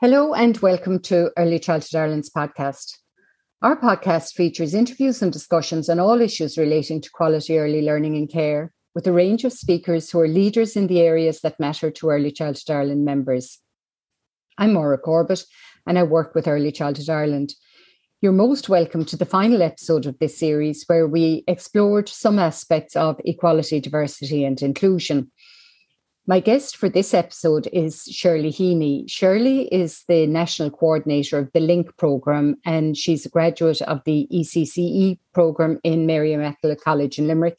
Hello and welcome to Early Childhood Ireland's podcast. Our podcast features interviews and discussions on all issues relating to quality early learning and care, with a range of speakers who are leaders in the areas that matter to Early Childhood Ireland members. I'm Maura Corbett, and I work with Early Childhood Ireland. You're most welcome to the final episode of this series, where we explored some aspects of equality, diversity, and inclusion my guest for this episode is Shirley Heaney. Shirley is the national coordinator of the LINK program, and she's a graduate of the ECCE program in Mary Immaculate College in Limerick.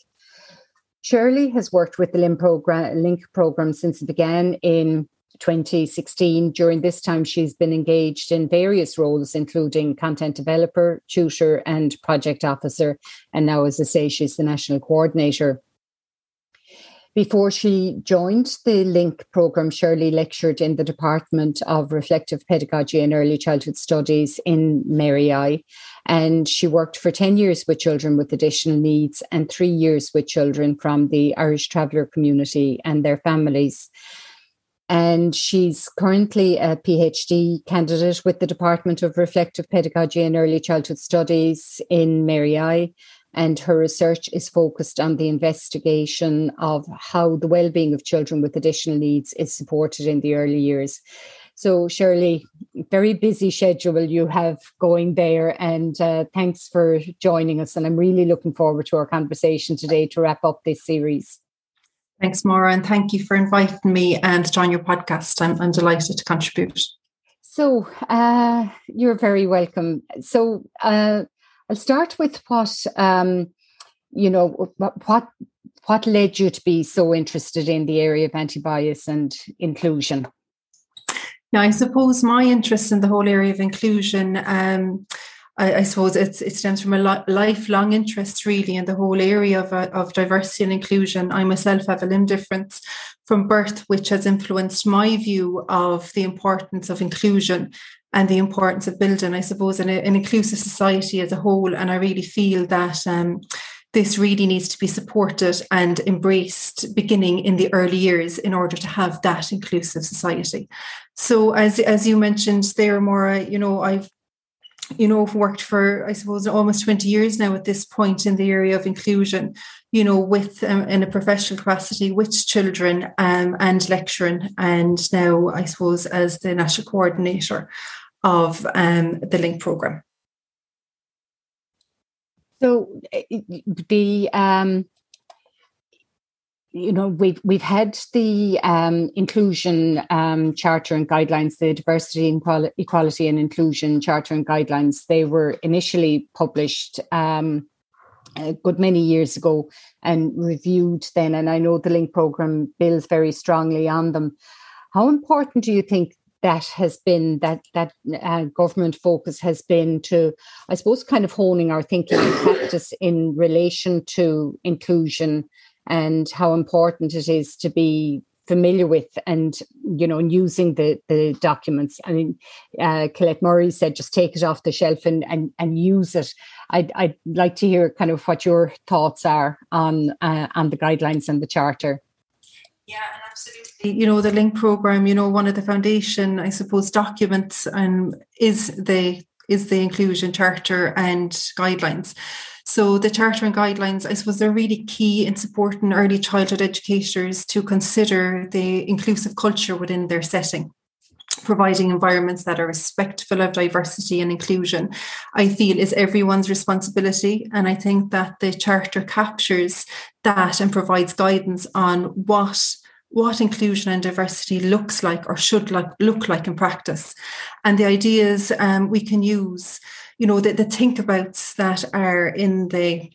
Shirley has worked with the LINK program, LINK program since it began in 2016. During this time, she's been engaged in various roles, including content developer, tutor, and project officer. And now, as I say, she's the national coordinator. Before she joined the LINK program, Shirley lectured in the Department of Reflective Pedagogy and Early Childhood Studies in Mary I. And she worked for 10 years with children with additional needs and three years with children from the Irish traveller community and their families. And she's currently a PhD candidate with the Department of Reflective Pedagogy and Early Childhood Studies in Mary I and her research is focused on the investigation of how the well-being of children with additional needs is supported in the early years. So, Shirley, very busy schedule you have going there, and uh, thanks for joining us. And I'm really looking forward to our conversation today to wrap up this series. Thanks, Maura, and thank you for inviting me and to join your podcast. I'm, I'm delighted to contribute. So, uh, you're very welcome. So, uh, I'll start with what um, you know what what led you to be so interested in the area of anti-bias and inclusion. Now, I suppose my interest in the whole area of inclusion. Um, I, suppose it stems from a li- lifelong interest, really, in the whole area of, uh, of diversity and inclusion. I myself have a limb difference from birth, which has influenced my view of the importance of inclusion and the importance of building, I suppose, an, an inclusive society as a whole. And I really feel that um, this really needs to be supported and embraced beginning in the early years in order to have that inclusive society. So, as as you mentioned there, Maura, you know, I've you know worked for i suppose almost 20 years now at this point in the area of inclusion you know with um, in a professional capacity with children um, and lecturing and now i suppose as the national coordinator of um, the link program. So eh, the um, you know we've we've had the um, inclusion um, charter and guidelines the diversity and equality and inclusion charter and guidelines. They were initially published um, a good many years ago and reviewed then and i know the link program builds very strongly on them. How important do you think that has been that that uh, government focus has been to i suppose kind of honing our thinking and practice in relation to inclusion and how important it is to be familiar with and you know and using the the documents. I mean uh, colette murray said just take it off the shelf and and, and use it. I'd, I'd like to hear kind of what your thoughts are on uh, on the guidelines and the charter yeah absolutely you know the link program you know one of the foundation i suppose documents and um, is the is the inclusion charter and guidelines so the charter and guidelines, I suppose they're really key in supporting early childhood educators to consider the inclusive culture within their setting providing environments that are respectful of diversity and inclusion, I feel is everyone's responsibility. And I think that the Charter captures that and provides guidance on what what inclusion and diversity looks like or should like look like in practice. And the ideas um, we can use you know the, the think abouts that are in the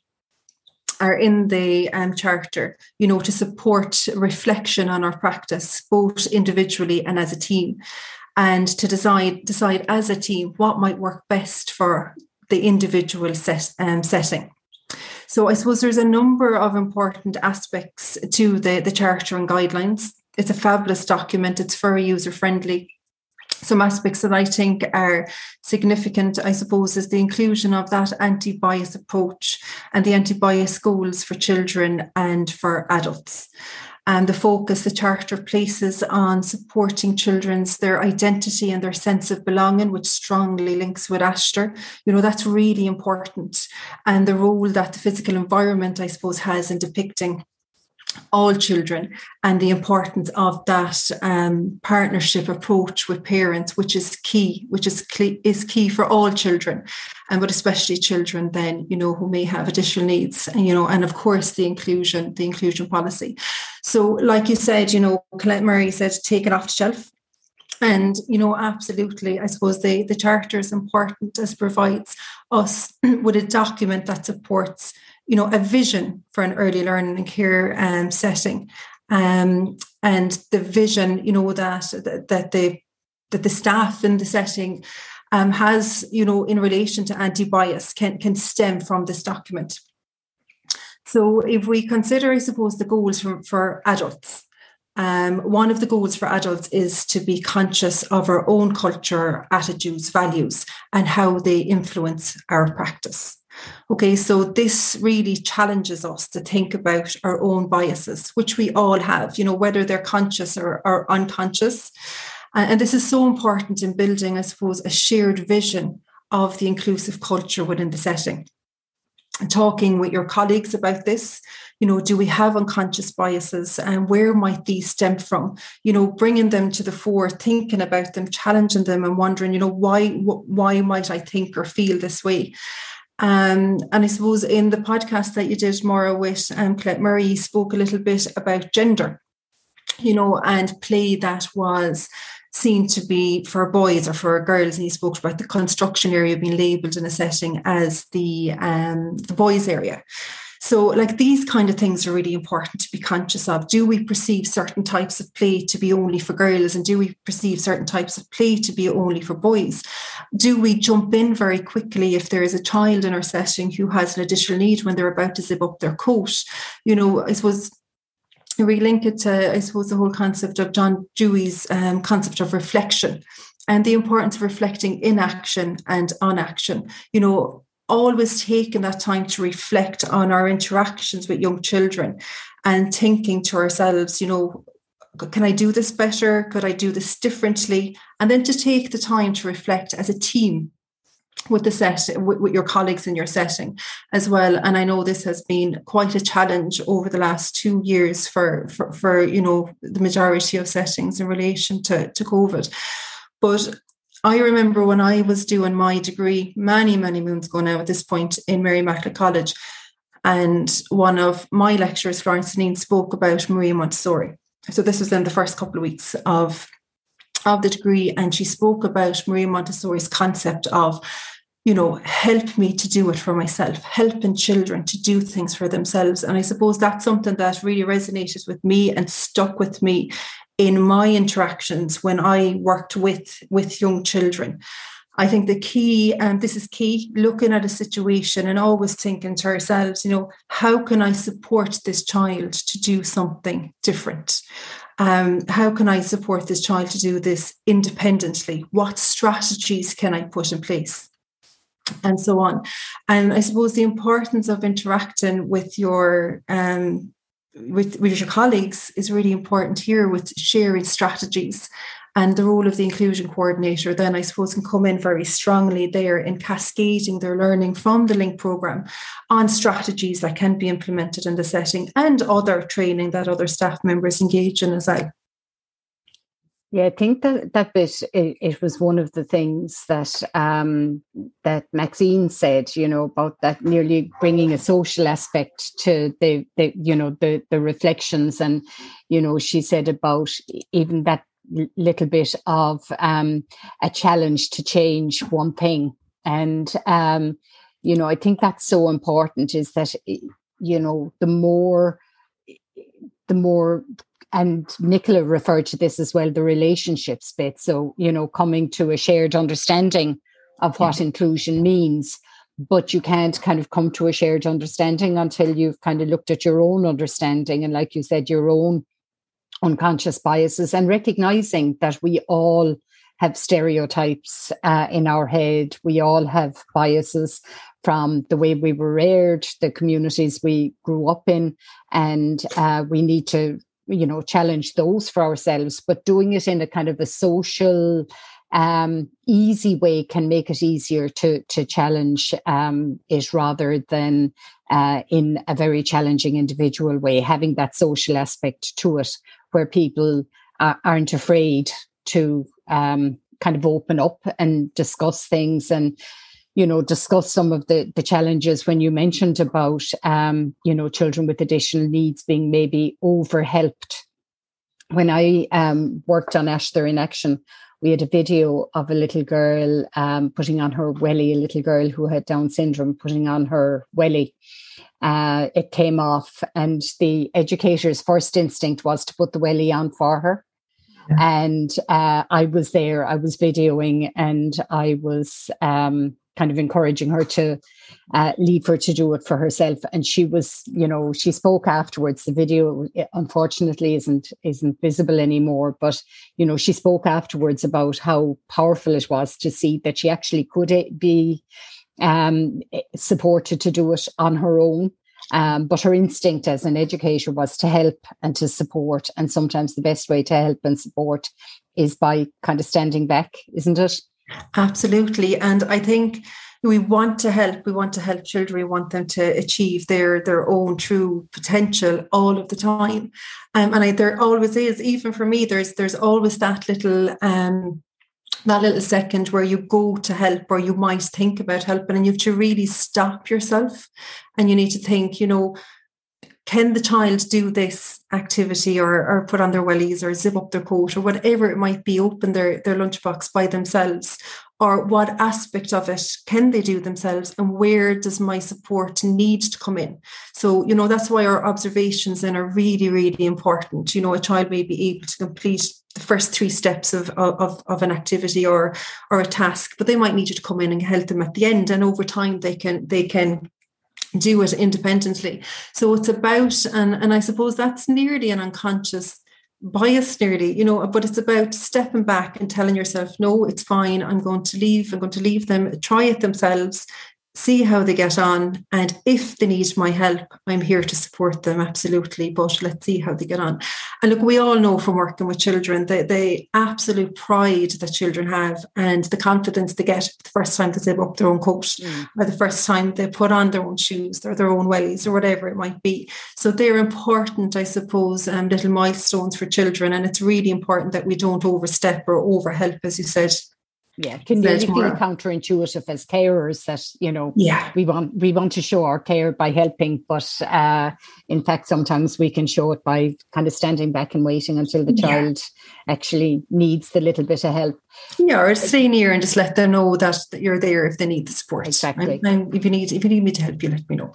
are in the um, charter you know to support reflection on our practice both individually and as a team and to decide decide as a team what might work best for the individual set um, setting so i suppose there's a number of important aspects to the the charter and guidelines. It's a fabulous document. It's very user friendly some aspects that I think are significant, I suppose, is the inclusion of that anti bias approach and the anti bias goals for children and for adults. And the focus the Charter places on supporting children's their identity and their sense of belonging, which strongly links with Aistear. You know, that's really important. And the role that the physical environment, I suppose, has in depicting all children and the importance of that um, partnership approach with parents which is key which is key, is key for all children and but especially children then you know who may have additional needs and you know and of course the inclusion the inclusion policy so like you said you know Colette Murray said take it off the shelf and you know absolutely i suppose the the charter is important as provides us with a document that supports you know, a vision for an early learning and care um, setting. Um, and the vision, you know, that, that, that the that the staff in the setting um, has, you know, in relation to anti-bias can, can stem from this document. So if we consider, I suppose, the goals for, for adults, um, one of the goals for adults is to be conscious of our own culture, attitudes, values, and how they influence our practice. Okay, so this really challenges us to think about our own biases, which we all have, you know, whether they're conscious or, or unconscious. And, and this is so important in building, I suppose, a shared vision of the inclusive culture within the setting. Talking with your colleagues about this, you know, do we have unconscious biases and where might these stem from? You know, bringing them to the fore, thinking about them, challenging them, and wondering, you know, why why might I think or feel this way? Um, and I suppose in the podcast that you did, Maura, with um, Colette Murray, you spoke a little bit about gender, you know, and play that was seen to be for boys or for girls. And he spoke about the construction area being labelled in a setting as the um, the boys area. So, like these kind of things are really important to be conscious of. Do we perceive certain types of play to be only for girls? And do we perceive certain types of play to be only for boys? Do we jump in very quickly if there is a child in our setting who has an additional need when they're about to zip up their coat? You know, I suppose we link it to, I suppose, the whole concept of John Dewey's um, concept of reflection and the importance of reflecting in action and on action. You know, always taking that time to reflect on our interactions with young children and thinking to ourselves, you know, can I do this better? Could I do this differently? And then to take the time to reflect as a team with the set with, with, your colleagues in your setting as well and i know this has been quite a challenge over the last two years for for, for you know the majority of settings in relation to, to covid but I remember when I was doing my degree many, many moons ago now at this point in Mary Immaculate College. And one of my lecturers, Florence Deneen, spoke about Maria Montessori. So this was in the first couple of weeks of, of the degree. And she spoke about Maria Montessori's concept of, you know, help me to do it for myself, helping children to do things for themselves. And I suppose that's something that really resonated with me and stuck with me in my interactions when I worked with with young children. I think the key, and this is key, looking at a situation and always thinking to ourselves, you know, how can I support this child to do something different? Um, how can I support this child to do this independently? What strategies can I put in place? And so on. And I suppose the importance of interacting with your um, with, with your colleagues is really important here with sharing strategies and the role of the inclusion coordinator then i suppose can come in very strongly there in cascading their learning from the link program on strategies that can be implemented in the setting and other training that other staff members engage in as well. Yeah, I think that that bit it, it was one of the things that um, that Maxine said, you know, about that nearly bringing a social aspect to the, the you know the the reflections, and you know, she said about even that little bit of um, a challenge to change one thing, and um, you know, I think that's so important. Is that you know the more the more and Nicola referred to this as well the relationships bit. So, you know, coming to a shared understanding of what yeah. inclusion means. But you can't kind of come to a shared understanding until you've kind of looked at your own understanding and, like you said, your own unconscious biases and recognizing that we all have stereotypes uh, in our head. We all have biases from the way we were reared, the communities we grew up in, and uh, we need to you know challenge those for ourselves but doing it in a kind of a social um, easy way can make it easier to to challenge um, it rather than uh, in a very challenging individual way. Having that social aspect to it where people uh, aren't afraid to um, kind of open up and discuss things and you know discuss some of the the challenges. When you mentioned about um, you know children with additional needs being maybe over helped when i um, worked on Aistear in action we had a video of a little girl um, putting on her welly a little girl who had down syndrome putting on her welly uh, it came off and the educator's first instinct was to put the welly on for her yeah. and uh, i was there i was videoing and i was um, kind of encouraging her to uh, leave her to do it for herself. And she was, you know, she spoke afterwards. The video, unfortunately, isn't isn't visible anymore. But you know, she spoke afterwards about how powerful it was to see that she actually could eh, be um, eh, supported to do it on her own. Um, but her instinct as an educator was to help and to support. And sometimes the best way to help and support is by kind of standing back, isn't it? Absolutely. And I think we want to help. We want to help children. We want them to achieve their their own true potential all of the time. Um, and I, there always is, even for me, there's there's always that little um, that little second where you go to help or you might think about helping and you have to really stop yourself and you need to think, you know, can the child do this activity or, or put on their wellies or zip up their coat or whatever it might be, open their, their lunchbox by themselves? Or what aspect of it can they do themselves? And where does my support need to come in? So, you know, that's why our observations then are really, really important. You know, a child may be able to complete the first three steps of, of, of an activity or or a task, but they might need you to come in and help them at the end. And over time they can they can do it independently. So it's about, and, and I suppose that's nearly an unconscious bias nearly, you know, but it's about stepping back and telling yourself, no, it's fine. I'm going to leave. I'm going to leave them, try it themselves, see how they get on. And if they need my help, I'm here to support them, absolutely. But let's see how they get on. And look, we all know from working with children the, the absolute pride that children have and the confidence they get the first time that they zip up their own coat mm. or the first time they put on their own shoes or their own wellies or whatever it might be. So they're important, I suppose, um, little milestones for children. And it's really important that we don't overstep or overhelp, as you said, yeah can feel counterintuitive as carers that you know yeah. we want we want to show our care by helping but uh in fact sometimes we can show it by kind of standing back and waiting until the child yeah. actually needs the little bit of help. Yeah or stay near and just let them know that, that you're there if they need the support. Exactly. And, and if you need if you need me to help you let me know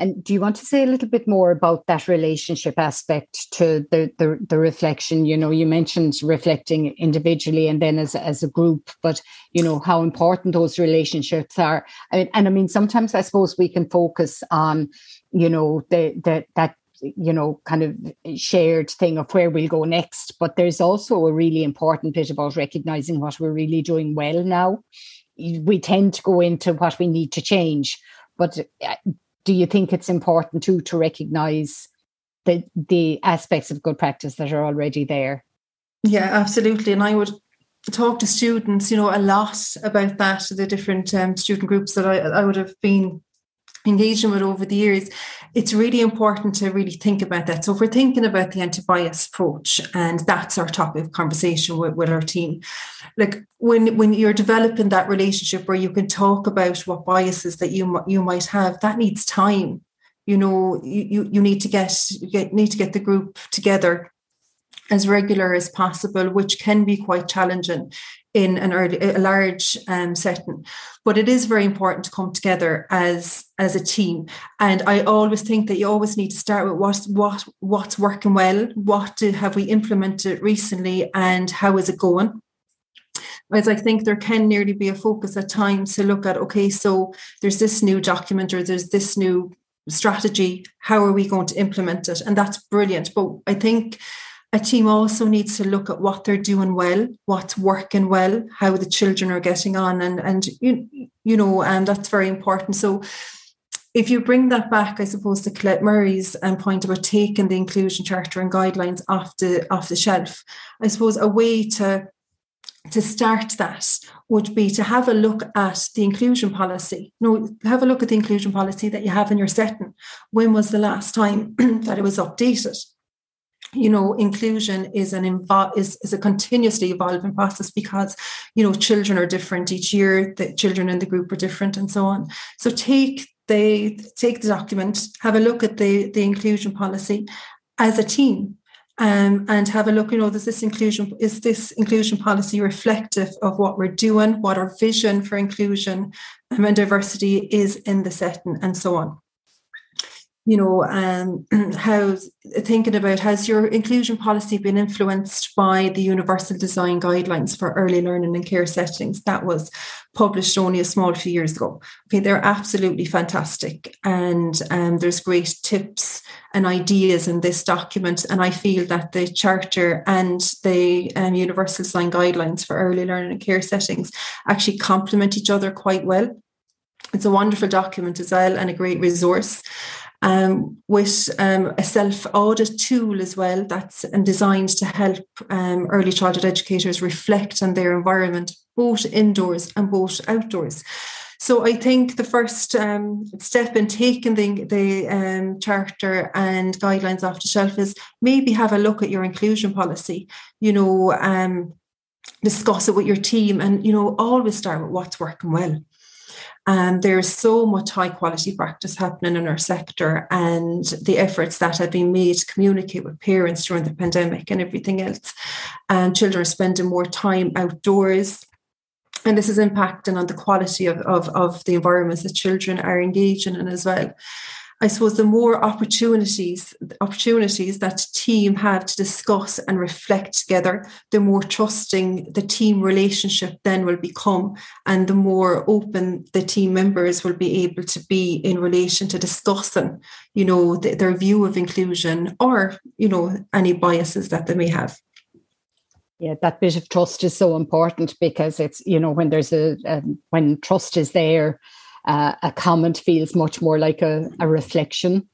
and do you want to say a little bit more about that relationship aspect to the, the, the reflection? You know, you mentioned reflecting individually and then as, as a group, but you know how important those relationships are. I mean, and I mean, sometimes I suppose we can focus on, you know, the, the that you know kind of shared thing of where we'll go next but there's also a really important bit about recognizing what we're really doing well now we tend to go into what we need to change but uh, do you think it's important too to recognize the the aspects of good practice that are already there? Yeah, absolutely. And I would talk to students, you know, a lot about that, the different um, student groups that I, I would have been engaging with over the years, it's really important to really think about that. So if we're thinking about the anti-bias approach, and that's our topic of conversation with, with our team, like when when you're developing that relationship where you can talk about what biases that you you might have, that needs time. You know, you you need to get, get need to get the group together as regular as possible, which can be quite challenging in an early, a large um, setting. But it is very important to come together as as a team. And I always think that you always need to start with what what what's working well, what do, have we implemented recently, and how is it going. As I think there can nearly be a focus at times to look at, okay, so there's this new document or there's this new strategy. How are we going to implement it? And that's brilliant. But I think a team also needs to look at what they're doing well, what's working well, how the children are getting on, and and you you know, and that's very important. So if you bring that back, I suppose, to Colette Murray's um, point about taking the inclusion charter and guidelines off the off the shelf, I suppose a way to to start that would be to have a look at the inclusion policy. No, have a look at the inclusion policy that you have in your setting. When was the last time that it was updated? You know inclusion is an invo- is, is a continuously evolving process because you know children are different each year the children in the group are different and so on. So take the take the document have a look at the the inclusion policy as a team um, and have a look, you know, does this inclusion, is this inclusion policy reflective of what we're doing, what our vision for inclusion um, and diversity is in the setting, and so on you know, um, how thinking about has your inclusion policy been influenced by the Universal Design Guidelines for Early Learning and Care Settings? That was published only a small few years ago. Okay, they're absolutely fantastic, and um, there's great tips and ideas in this document. And I feel that the Charter and the um, Universal Design Guidelines for Early Learning and Care Settings actually complement each other quite well. It's a wonderful document as well and a great resource um, with um, a self audit tool as well that's designed to help um, early childhood educators reflect on their environment, both indoors and both outdoors. So I think the first um, step in taking the, the um, charter and guidelines off the shelf is maybe have a look at your inclusion policy. You know, um, discuss it with your team, and you know, always start with what's working well. Um, and there's so much high quality practice happening in our sector, and the efforts that have been made to communicate with parents during the pandemic and everything else. And children are spending more time outdoors. And this is impacting on the quality of, of, of the environments that children are engaging in as well. I suppose the more opportunities opportunities that team have to discuss and reflect together, the more trusting the team relationship then will become, and the more open the team members will be able to be in relation to discussing, you know, th- their view of inclusion or you know any biases that they may have. Yeah, that bit of trust is so important because it's you know when there's a um, when trust is there uh, a comment feels much more like a, a reflection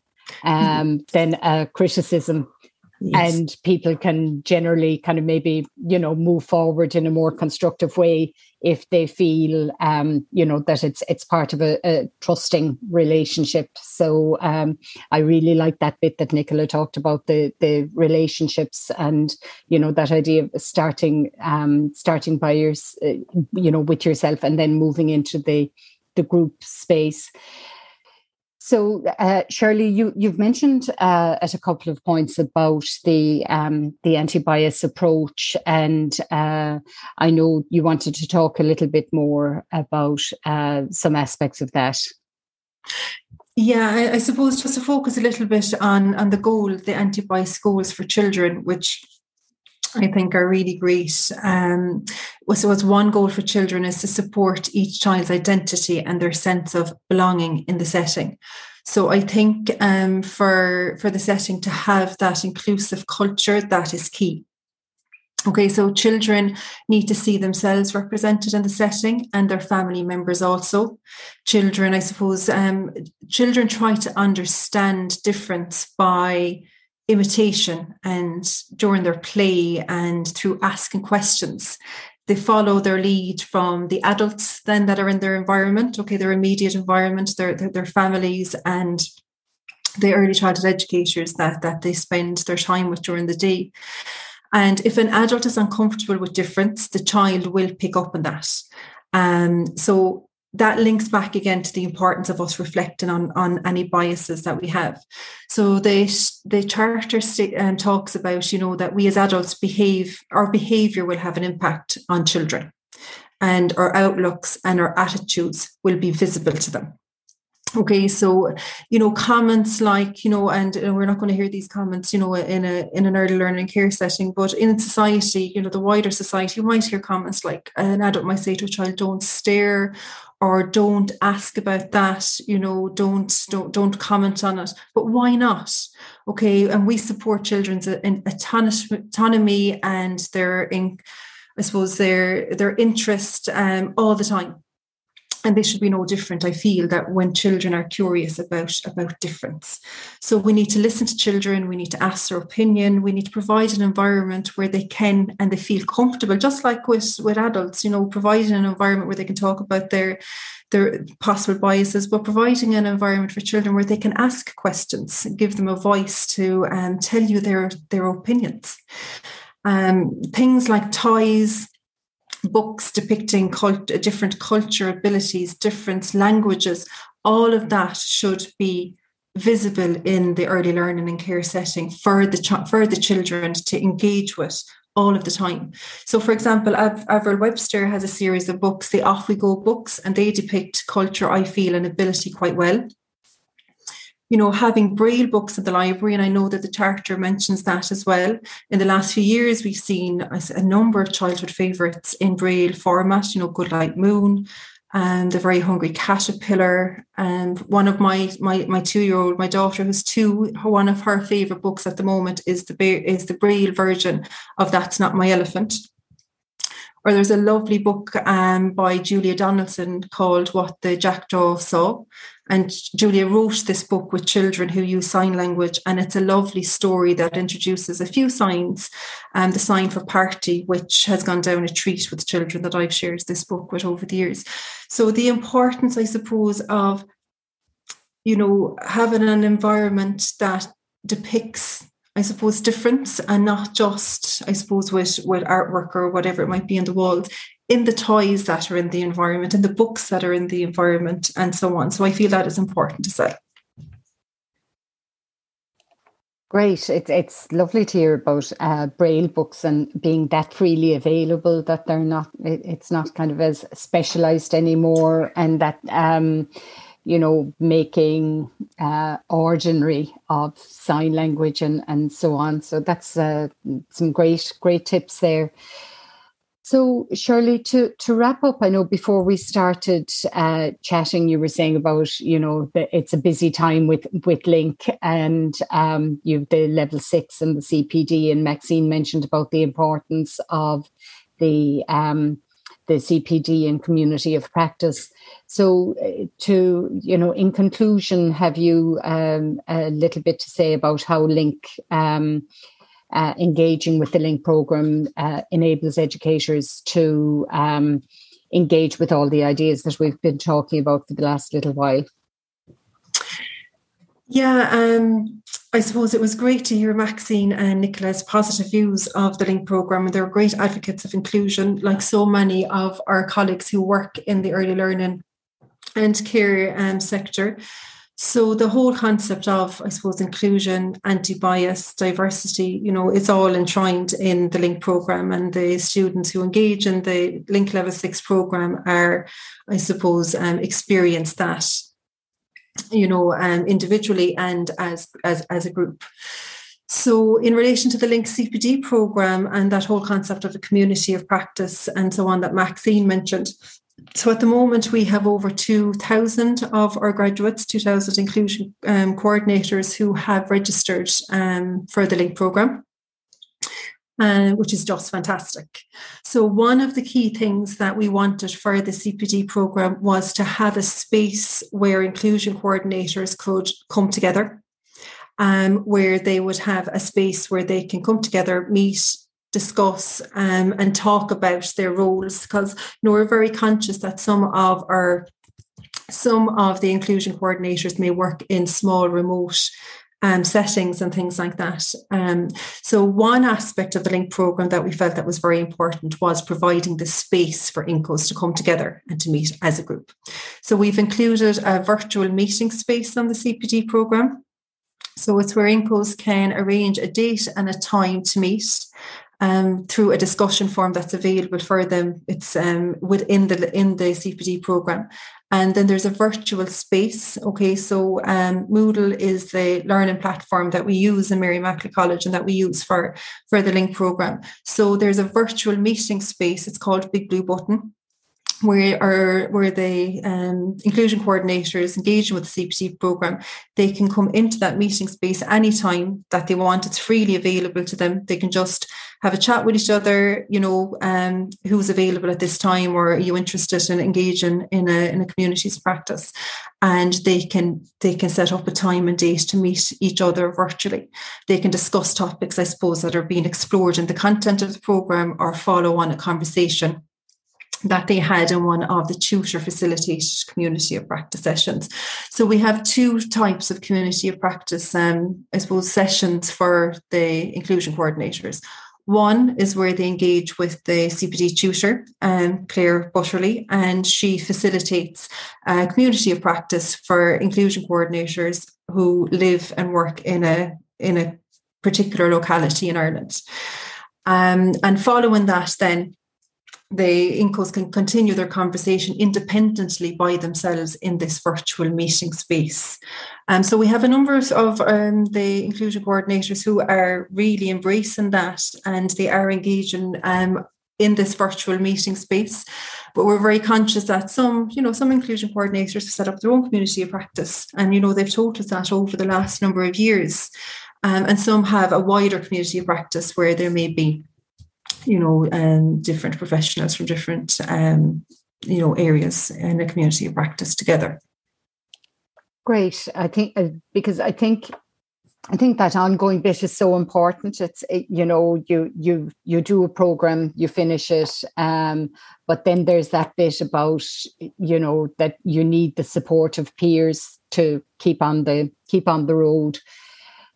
um, than a criticism. Yes. And people can generally kind of maybe, you know, move forward in a more constructive way if they feel, um, you know, that it's it's part of a, a trusting relationship. So um, I really like that bit that Nicola talked about the the relationships and you know that idea of starting um, starting by your, uh, you know, with yourself and then moving into the the group space. So, uh, Shirley, you you've mentioned uh, at a couple of points about the um, the anti-bias approach, and uh, I know you wanted to talk a little bit more about uh, some aspects of that. Yeah, I, I, suppose just to focus a little bit on on the goal, the anti-bias goals for children, which I think are really great. Um, so, as one goal for children is to support each child's identity and their sense of belonging in the setting. So, I think um, for for the setting to have that inclusive culture, that is key. Okay, so children need to see themselves represented in the setting and their family members also. Children, I suppose, um, children try to understand difference by imitation and during their play and through asking questions. They follow their lead from the adults then that are in their environment. Okay their immediate environment their, their, their families and the early childhood educators that that they spend their time with during the day. And if an adult is uncomfortable with difference the child will pick up on that. Um, so that links back again to the importance of us reflecting on, on any biases that we have. So the, the charter st- um, talks about, you know, that we as adults behave, our behavior will have an impact on children and our outlooks and our attitudes will be visible to them. Okay, so you know comments like you know, and we're not going to hear these comments, you know, in a in an early learning care setting, but in society, you know, the wider society, you might hear comments like an adult might say to a child, "Don't stare," or don't ask about that you know don't don't don't comment on it but why not? Okay and we support children's autonomy and their in i suppose their their interest um, all the time and this should be no different i feel that when children are curious about about difference. So we need to listen to children we need to ask their opinion we need to provide an environment where they can and they feel comfortable just like with with adults you know providing an environment where they can talk about their their possible biases but providing an environment for children where they can ask questions give them a voice to um, tell you their their opinions. Um, things like toys books depicting cult- different culture abilities, different languages, all of that should be visible in the early learning and care setting for the ch- for the children to engage with all of the time. So, for example, Av- Avril Webster has a series of books, the Off We Go books, and they depict culture, I feel, and ability quite well you know, having braille books in the library, and I know that the charter mentions that as well. In the last few years, we've seen a, number of childhood favourites in braille format. You know, Goodnight Moon, and the Very Hungry Caterpillar, and one of my my my two year old, my daughter who's two, one of her favourite books at the moment is the is the braille version of That's Not My Elephant. Or there's a lovely book um, by Julia Donaldson called What the Jackdaw Saw. And Julia wrote this book with children who use sign language, and it's a lovely story that introduces a few signs. And um, the sign for party, which has gone down a treat with children that I've shared this book with over the years. So the importance, I suppose, of you know having an environment that depicts I suppose, difference and not just, I suppose, with, with artwork or whatever it might be in the walls, in the toys that are in the environment, in the books that are in the environment, and so on. So I feel that is important to say. Great. It's it's lovely to hear about uh, braille books and being that freely available. That they're not. It, it's not kind of as specialized anymore, and that um, you know, making uh, ordinary of sign language and, and so on. So that's uh, some great, great tips there. So, Shirley, to, to wrap up, I know before we started uh, chatting, you were saying about, you know, that it's a busy time with, with Link and um, you've the level six and the CPD, and Maxine mentioned about the importance of the um, the CPD and community of practice. So, uh, to you know, in conclusion, have you um, a little bit to say about how Link um, uh, engaging with the Link program uh, enables educators to um, engage with all the ideas that we've been talking about for the last little while? Yeah, um, I suppose it was great to hear Maxine and Nicola's positive views of the Link programme. And they're great advocates of inclusion, like so many of our colleagues who work in the early learning and care um, sector. So the whole concept of, I suppose, inclusion, anti-bias, diversity, you know, it's all enshrined in the Link program, and the students who engage in the Link Level Six program are, I suppose, um, experience that you know, um, individually and as, as, as a group. So, in relation to the Link CPD program and that whole concept of a community of practice and so on that Maxine mentioned, so at the moment we have over 2,000 of our graduates, 2,000 inclusion um, coordinators who have registered um, for the Link program uh, which is just fantastic. So, one of the key things that we wanted for the CPD program was to have a space where inclusion coordinators could come together, um, where they would have a space where they can come together, meet, discuss, um, and talk about their roles. Because you know, we're very conscious that some of our some of the inclusion coordinators may work in small remote um, settings and things like that. Um, so one aspect of the Link program that we felt that was very important was providing the space for INCOs to come together and to meet as a group. So we've included a virtual meeting space on the CPD program. So it's where INCOs can arrange a date and a time to meet um, through a discussion form that's available for them. It's um, within the in the CPD program, and then there's a virtual space. Okay, so um, Moodle is the learning platform that we use in Mary Immaculate College and that we use for, for the Link program. So there's a virtual meeting space. It's called Big Blue Button. where are where the um, inclusion coordinators engaging with the CPD program, they can come into that meeting space anytime that they want. It's freely available to them. They can just have a chat with each other, you know, um, who's available at this time, or are you interested in engaging in a in a communities practice? And they can they can set up a time and date to meet each other virtually. They can discuss topics, I suppose, that are being explored in the content of the program or follow on a conversation that they had in one of the tutor facilitated community of practice sessions. So we have two types of community of practice, um, I suppose, sessions for the inclusion coordinators. One is where they engage with the CPD tutor, um, Claire Butterly, and she facilitates a community of practice for inclusion coordinators who live and work in a in a particular locality in Ireland. Um, and following that, then the INCOs can continue their conversation independently by themselves in this virtual meeting space. Um, so we have a number of um, the inclusion coordinators who are really embracing that and they are engaging um, in this virtual meeting space. But we're very conscious that some, you know, some inclusion coordinators have set up their own community of practice. And, you know, they've told us that over the last number of years. Um, and some have a wider community of practice where there may be you know, um, different professionals from different, um, you know, areas in a community of practice together. Great. I think uh, because I think I think that ongoing bit is so important. It's it, you know you you you do a program, you finish it, um, but then there's that bit about you know that you need the support of peers to keep on the keep on the road.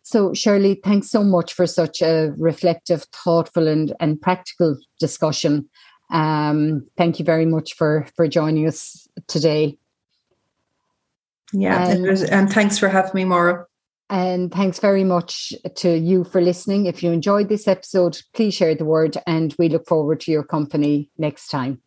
So, Shirley, thanks so much for such a reflective, thoughtful, and, and practical discussion. Um, thank you very much for, for joining us today. Yeah, and, and thanks for having me, Maura. And thanks very much to you for listening. If you enjoyed this episode, please share the word, and we look forward to your company next time.